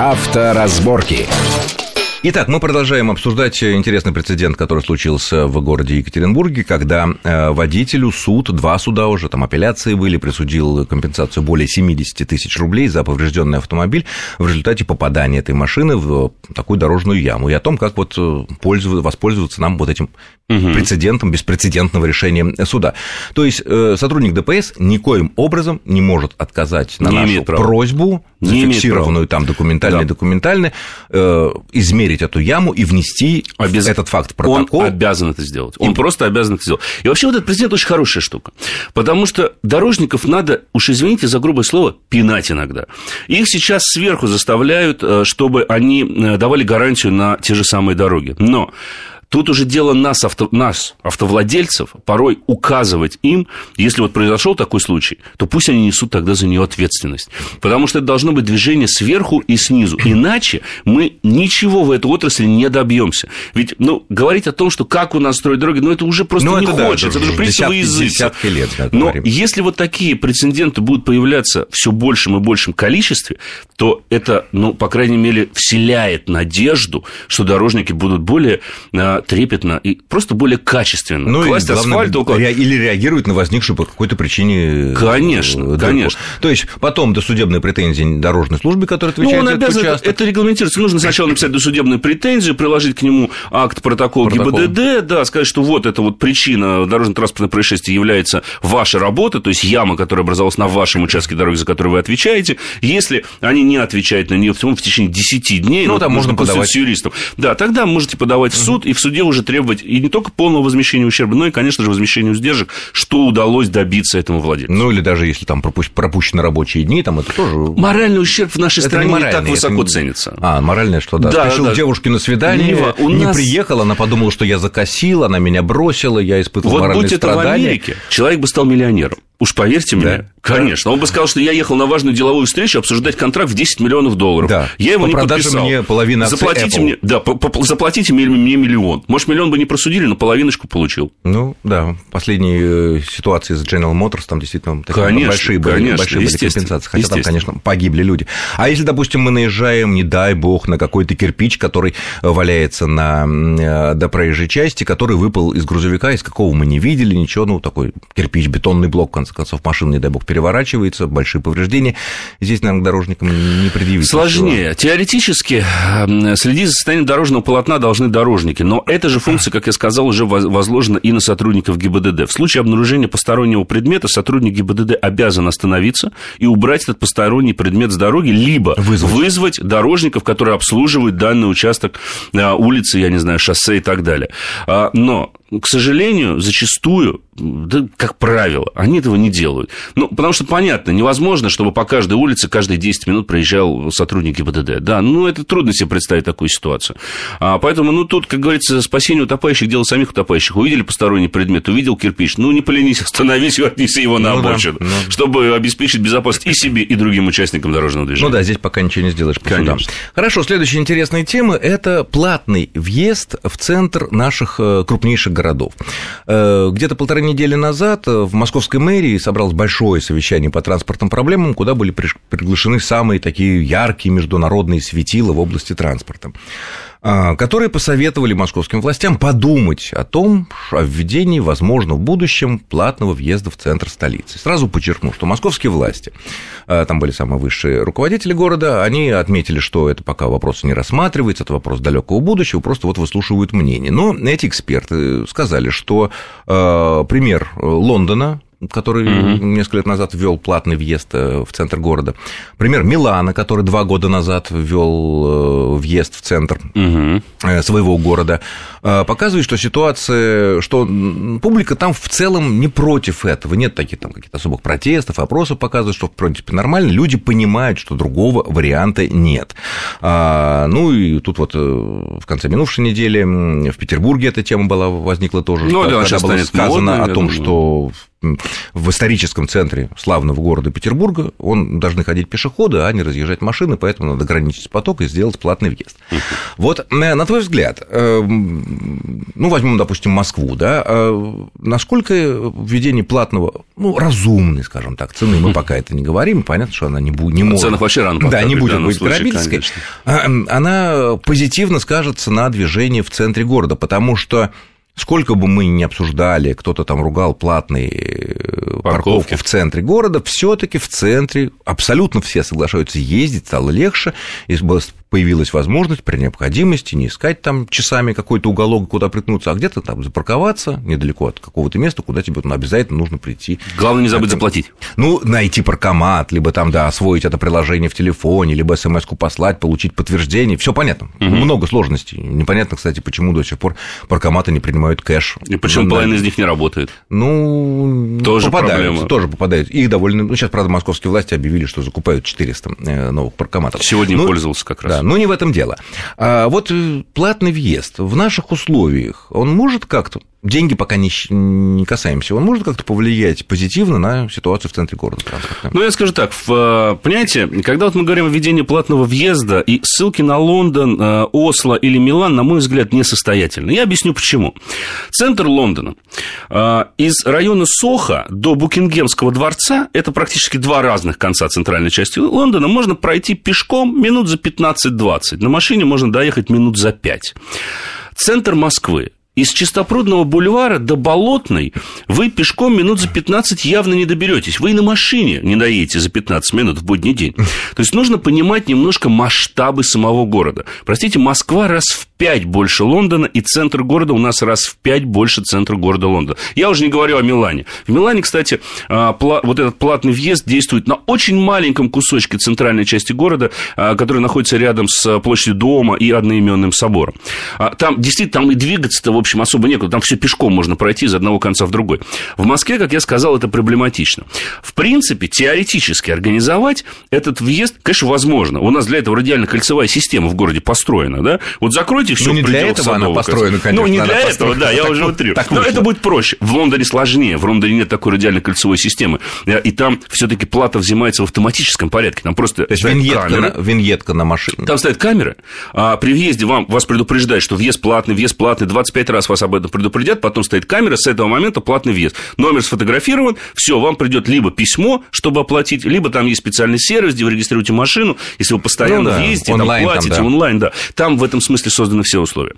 Авторазборки. Итак, мы продолжаем обсуждать интересный прецедент, который случился в городе Екатеринбурге, когда э, водителю суд, два суда уже, там апелляции были, присудил компенсацию более 70 тысяч рублей за поврежденный автомобиль в результате попадания этой машины в такую дорожную яму. И о том, как вот э, пользоваться, воспользоваться нам вот этим угу. прецедентом беспрецедентного решения суда. То есть э, сотрудник ДПС никоим образом не может отказать на не нашу просьбу, зафиксированную там документально, да. документально, измерить проверить эту яму и внести Обяз... этот факт в протокол. Он обязан это сделать. Он и... просто обязан это сделать. И вообще вот этот президент очень хорошая штука. Потому что дорожников надо, уж извините за грубое слово, пинать иногда. Их сейчас сверху заставляют, э, чтобы они э, давали гарантию на те же самые дороги. Но Тут уже дело нас, авто, нас, автовладельцев, порой указывать им, если вот произошел такой случай, то пусть они несут тогда за нее ответственность. Потому что это должно быть движение сверху и снизу. Иначе мы ничего в этой отрасли не добьемся. Ведь, ну, говорить о том, что как у нас строить дороги, ну, это уже просто ну, не это хочется. Да, это, это уже принцип языка. лет, Но говорим. если вот такие прецеденты будут появляться все большем и большем количестве, то это, ну, по крайней мере, вселяет надежду, что дорожники будут более а, трепетно и просто более качественно. Ну, Класть и, асфальт около... Или реагирует на возникшую по какой-то причине... Э, конечно, дорогу. конечно. То есть, потом досудебные претензии дорожной службы, которая отвечает ну, он за этот это регламентируется. Нужно сначала написать досудебную претензию, приложить к нему акт протокол, протокол. ГИБДД, да, сказать, что вот эта вот причина дорожно-транспортного происшествия является ваша работа, то есть яма, которая образовалась на вашем участке дороги, за которую вы отвечаете. Если они не отвечают на нее в течение 10 дней, ну, ну там можно подавать юристом, да, тогда можете подавать в суд, и в суде уже требовать и не только полного возмещения ущерба, но и, конечно же, возмещения издержек, что удалось добиться этому владельцу. Ну, или даже если там пропущены рабочие дни, там это тоже... Моральный ущерб в нашей это стране не, не так высоко не... ценится. А, моральное что, да. да Спешил да. девушке на свидание, не, не нас... приехал, она подумала, что я закосил, она меня бросила, я испытывал вот моральные будь страдания. это в Америке, человек бы стал миллионером. Уж поверьте да? мне, конечно. Он бы сказал, что я ехал на важную деловую встречу обсуждать контракт в 10 миллионов долларов. Да. Я его по не подписал. мне половина заплатите Apple. мне, да, по, по, заплатите мне, мне миллион. Может, миллион бы не просудили, но половиночку получил. Ну, да. Последние э, ситуации с General Motors, там действительно такие конечно, большие были, конечно, большие были компенсации. Хотя там, конечно, погибли люди. А если, допустим, мы наезжаем, не дай бог, на какой-то кирпич, который валяется на э, до проезжей части, который выпал из грузовика, из какого мы не видели, ничего, ну, такой кирпич, бетонный блок, в конце концов, машина, не дай бог, переворачивается, большие повреждения. Здесь, наверное, дорожникам не предъявить. Сложнее. Ничего. Теоретически следить за состоянием дорожного полотна должны дорожники, но эта же функция, как я сказал, уже возложена и на сотрудников ГИБДД. В случае обнаружения постороннего предмета сотрудник ГИБДД обязан остановиться и убрать этот посторонний предмет с дороги, либо вызвать, вызвать дорожников, которые обслуживают данный участок а, улицы, я не знаю, шоссе и так далее. А, но к сожалению, зачастую, да, как правило, они этого не делают. Ну, потому что, понятно, невозможно, чтобы по каждой улице каждые 10 минут проезжал сотрудник ГИБДД. Да, ну, это трудно себе представить такую ситуацию. А, поэтому, ну, тут, как говорится, спасение утопающих – дело самих утопающих. Увидели посторонний предмет, увидел кирпич, ну, не поленись, остановись и отнеси его на ну, обочину, да, ну... чтобы обеспечить безопасность и себе, и другим участникам дорожного движения. Ну да, здесь пока ничего не сделаешь Конечно. судам. Хорошо, следующая интересная тема – это платный въезд в центр наших э, крупнейших городов. Э, где-то полторы недели назад в московской мэрии собралось большое совещание по транспортным проблемам, куда были приглашены самые такие яркие международные светила в области транспорта. А, которые посоветовали московским властям подумать о том, о введении, возможно, в будущем платного въезда в центр столицы. Сразу подчеркну, что московские власти, а, там были самые высшие руководители города, они отметили, что это пока вопрос не рассматривается, это вопрос далекого будущего, просто вот выслушивают мнение. Но эти эксперты сказали, что а, пример Лондона, который mm-hmm. несколько лет назад ввел платный въезд э, в центр города. Пример Милана, который два года назад ввел э, въезд в центр mm-hmm. своего города, показывает, что ситуация, что публика там в целом не против этого. Нет таких там каких-то особых протестов, опросов показывают, что в принципе нормально. Люди понимают, что другого варианта нет. А, ну и тут вот в конце минувшей недели в Петербурге эта тема была возникла тоже, ну, когда было сказано модной, о том, что в историческом центре славного города Петербурга, он должны ходить пешеходы, а не разъезжать машины, поэтому надо ограничить поток и сделать платный въезд. Вот, э, на твой взгляд, э, ну, возьмем, допустим, Москву, да, э, насколько введение платного, ну, разумной, скажем так, цены, мы пока это не говорим, понятно, что она не, будет, не может... Ценах вообще рано Да, не будет быть грабительской. Она позитивно скажется на движении в центре города, потому что Сколько бы мы ни обсуждали, кто-то там ругал платные э, парковки в центре города, все-таки в центре абсолютно все соглашаются ездить, стало легче, и появилась возможность при необходимости не искать там часами какой-то уголок, куда приткнуться, а где-то там запарковаться недалеко от какого-то места, куда тебе ну, обязательно нужно прийти. Главное не забыть заплатить. Ну, найти паркомат, либо там, да, освоить это приложение в телефоне, либо смс-ку послать, получить подтверждение. Все понятно. Угу. Много сложностей. Непонятно, кстати, почему до сих пор паркоматы не принимают кэш. И почему на... половина из них не работает? Ну, тоже попадают, проблема. тоже попадают. Их довольно... Ну, сейчас, правда, московские власти объявили, что закупают 400 э, новых паркоматов. Сегодня ну, пользовался как раз. Да, но не в этом дело. А вот э, платный въезд в наших условиях, он может как-то деньги пока не, не касаемся, он может как-то повлиять позитивно на ситуацию в центре города Ну, я скажу так, в, понимаете, когда вот мы говорим о введении платного въезда, и ссылки на Лондон, э, Осло или Милан, на мой взгляд, несостоятельны. Я объясню почему. Центр Лондона. Э, из района Соха до Букингемского дворца, это практически два разных конца центральной части Лондона, можно пройти пешком минут за 15-20. На машине можно доехать минут за 5. Центр Москвы из Чистопрудного бульвара до Болотной вы пешком минут за 15 явно не доберетесь. Вы и на машине не доедете за 15 минут в будний день. То есть нужно понимать немножко масштабы самого города. Простите, Москва раз в 5 больше Лондона, и центр города у нас раз в 5 больше центра города Лондона. Я уже не говорю о Милане. В Милане, кстати, а, вот этот платный въезд действует на очень маленьком кусочке центральной части города, а, который находится рядом с площадью Дома и одноименным собором. А, там действительно там и двигаться-то, в общем, особо некуда. Там все пешком можно пройти из одного конца в другой. В Москве, как я сказал, это проблематично. В принципе, теоретически организовать этот въезд, конечно, возможно. У нас для этого радиально-кольцевая система в городе построена. Да? Вот закройте все ну, не для этого она построена, конечно. Ну, не для этого, да, я уже утрирую. Но это будет проще. В Лондоне сложнее. В Лондоне нет такой радиально-кольцевой системы. И там все-таки плата взимается в автоматическом порядке. Там просто То есть виньетка, на, виньетка на машине. Там стоят камеры, а при въезде вам, вас предупреждают, что въезд платный, въезд платный, 25 раз вас об этом предупредят, потом стоит камера, с этого момента платный въезд. Номер сфотографирован, все, вам придет либо письмо, чтобы оплатить, либо там есть специальный сервис, где вы регистрируете машину, если вы постоянно ну, да, ездите, онлайн, там платите там, да. онлайн, да. Там в этом смысле созданы все условия.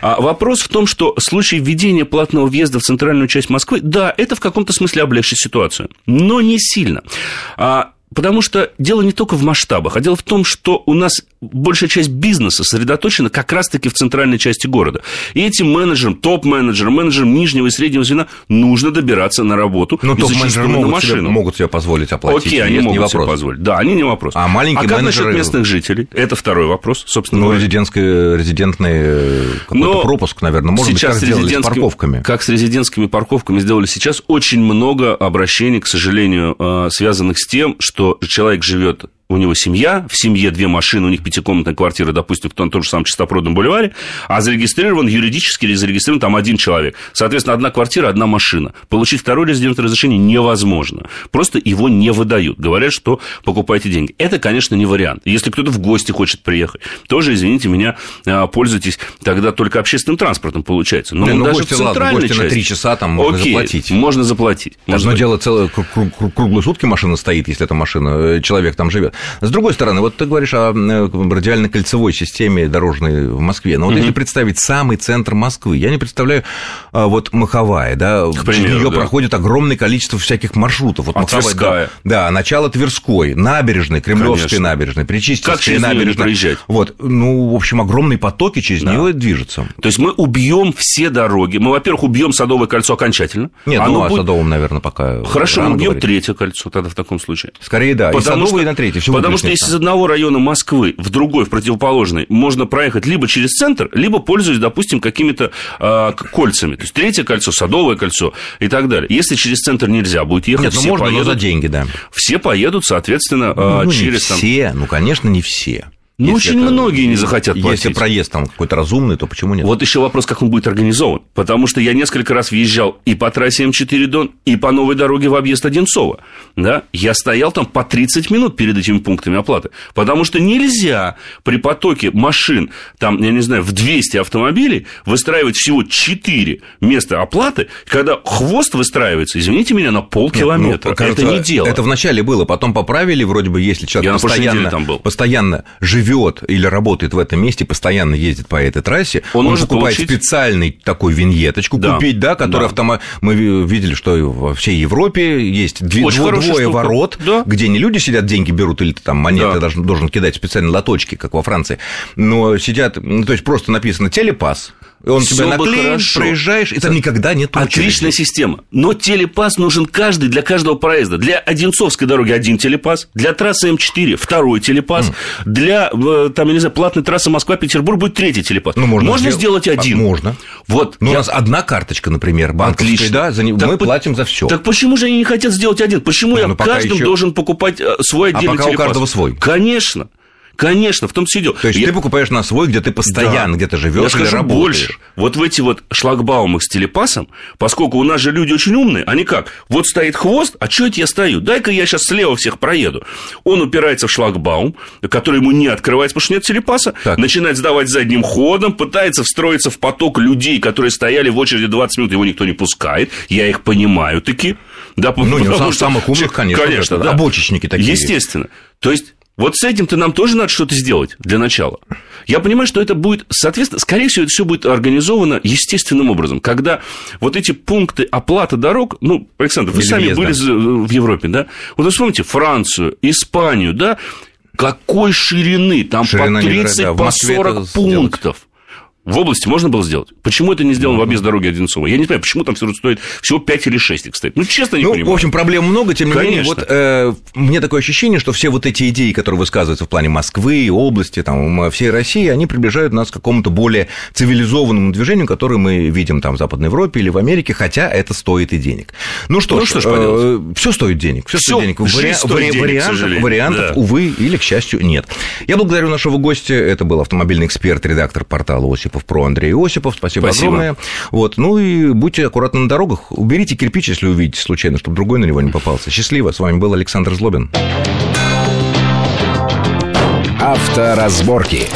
А вопрос в том, что в случае введения платного въезда в центральную часть Москвы, да, это в каком-то смысле облегчит ситуацию, но не сильно. А Потому что дело не только в масштабах, а дело в том, что у нас большая часть бизнеса сосредоточена как раз-таки в центральной части города. И этим менеджерам, топ-менеджерам, менеджерам нижнего и среднего звена нужно добираться на работу. Но топ-менеджеры могут, машину. Себе, могут себе позволить оплатить. Окей, они могут не вопрос. себе позволить. Да, они не вопрос. А маленькие а как менеджеры... насчет местных жителей? Это второй вопрос, собственно. Ну, резидентский, резидентный э, какой-то пропуск, наверное, может сейчас быть, как сделали с парковками. Как с резидентскими парковками сделали сейчас, очень много обращений, к сожалению, э, связанных с тем, что человек живет у него семья, в семье две машины, у них пятикомнатная квартира, допустим, в том, том же самом Чистопрудном бульваре, а зарегистрирован юридически или зарегистрирован там один человек. Соответственно, одна квартира, одна машина. Получить второе резидентное разрешение невозможно. Просто его не выдают. Говорят, что покупайте деньги. Это, конечно, не вариант. Если кто-то в гости хочет приехать, тоже, извините меня, а, пользуйтесь тогда только общественным транспортом, получается. Но, да, ну, даже гости, в центральной ладно, гости части... на три часа там можно Окей, заплатить. можно заплатить. Одно дело, целое круглые сутки машина стоит, если эта машина, э, человек там живет. С другой стороны, вот ты говоришь о э, радиально-кольцевой системе дорожной в Москве, но вот угу. если представить самый центр Москвы, я не представляю, а, вот Маховая, да, через нее да. проходит огромное количество всяких маршрутов. Вот а Маховая, Тверская. Да, да, начало Тверской, набережной, Кремлевской Конечно. набережной, Причистинской набережной. Вот, ну, в общем, огромные потоки через да. нее движутся. То есть мы убьем все дороги. Мы, во-первых, убьем Садовое кольцо окончательно. Нет, Оно ну, а будет... Садовом, наверное, пока. Хорошо, мы убьем третье кольцо тогда в таком случае. Скорее, да. Потому и Садовое, что... и на третье. Потому что если из одного района Москвы в другой, в противоположный, можно проехать либо через центр, либо пользуясь, допустим, какими-то э, кольцами. То есть третье кольцо, садовое кольцо и так далее. Если через центр нельзя будет ехать, Нет, ну все можно, поедут, за деньги, да. Все поедут, соответственно, ну, ну, через... Не там... все, ну, конечно, не все. Ну, очень это, многие не захотят платить. Если проезд там какой-то разумный, то почему нет? Вот еще вопрос, как он будет организован. Потому что я несколько раз въезжал и по трассе М4 Дон, и по новой дороге в объезд Одинцова. Да? Я стоял там по 30 минут перед этими пунктами оплаты. Потому что нельзя при потоке машин, там, я не знаю, в 200 автомобилей выстраивать всего 4 места оплаты, когда хвост выстраивается, извините меня, на полкилометра. Ну, кажется, это не дело. Это вначале было, потом поправили, вроде бы, если человек я постоянно, там был. постоянно живет живет или работает в этом месте, постоянно ездит по этой трассе, он, он может покупает получить... специальный такой виньеточку да. купить, да, который да. автомат... Мы видели, что во всей Европе есть две, дво, двое ворот, да. где не люди сидят, деньги берут, или ты там монеты да. должен, должен кидать специальные лоточки, как во Франции, но сидят, ну, то есть просто написано телепас, он Всё тебя наклеит, проезжаешь, и там никогда нет Отличная система. Но телепас нужен каждый для каждого проезда. Для Одинцовской дороги один телепас, для трассы М4 второй телепас, mm. для, э, там, я не знаю, платной трассы Москва-Петербург будет третий телепас. Ну, можно, можно сделать, сделать один. Можно. Вот. Но я... у нас одна карточка, например, банковская, Отлично. да, за... так мы по... платим за все. Так почему же они не хотят сделать один? Почему ну, я ну, каждым еще... должен покупать э, свой отдельный а пока телепас? у каждого свой. Конечно. Конечно, в том числе То есть я... ты покупаешь на свой, где ты постоянно да. где-то живешь или скажу работаешь. больше. Вот в эти вот шлагбаумах с телепасом, поскольку у нас же люди очень умные, они как? Вот стоит хвост, а что это я стою? Дай-ка я сейчас слева всех проеду. Он упирается в шлагбаум, который ему не открывается, потому что нет телепаса, так. начинает сдавать задним ходом, пытается встроиться в поток людей, которые стояли в очереди 20 минут, его никто не пускает. Я их понимаю таки. Да, ну, не, сам, самых умных, конечно. Конечно, да. Обочечники такие. Естественно. То есть вот с этим-то нам тоже надо что-то сделать для начала. Я понимаю, что это будет, соответственно, скорее всего, это все будет организовано естественным образом, когда вот эти пункты оплаты дорог, ну, Александр, вы сами были в Европе, да? Вот вы вспомните Францию, Испанию, да? Какой ширины? Там Ширина по 30, да. по 40 пунктов. Сделать. В области можно было сделать? Почему это не сделано в объезд дороги Одинцова? Я не понимаю, почему там все стоит всего 5 или 6 их стоит. Ну, честно, не ну, понимаю. В общем, проблем много, тем не Конечно. менее, вот э, мне такое ощущение, что все вот эти идеи, которые высказываются в плане Москвы, области, там, всей России, они приближают нас к какому-то более цивилизованному движению, которое мы видим там в Западной Европе или в Америке, хотя это стоит и денег. Ну что, ну, ж, что ж э, все стоит денег, все стоит денег. Вари... стоит вари... денег вариантов, вариантов да. увы, или, к счастью, нет. Я благодарю нашего гостя, это был автомобильный эксперт, редактор портала Осипов про Андрей Осипов. Спасибо, спасибо. огромное. Вот, ну и будьте аккуратны на дорогах, уберите кирпич, если увидите случайно, чтобы другой на него не попался. Счастливо, с вами был Александр Злобин. Авторазборки.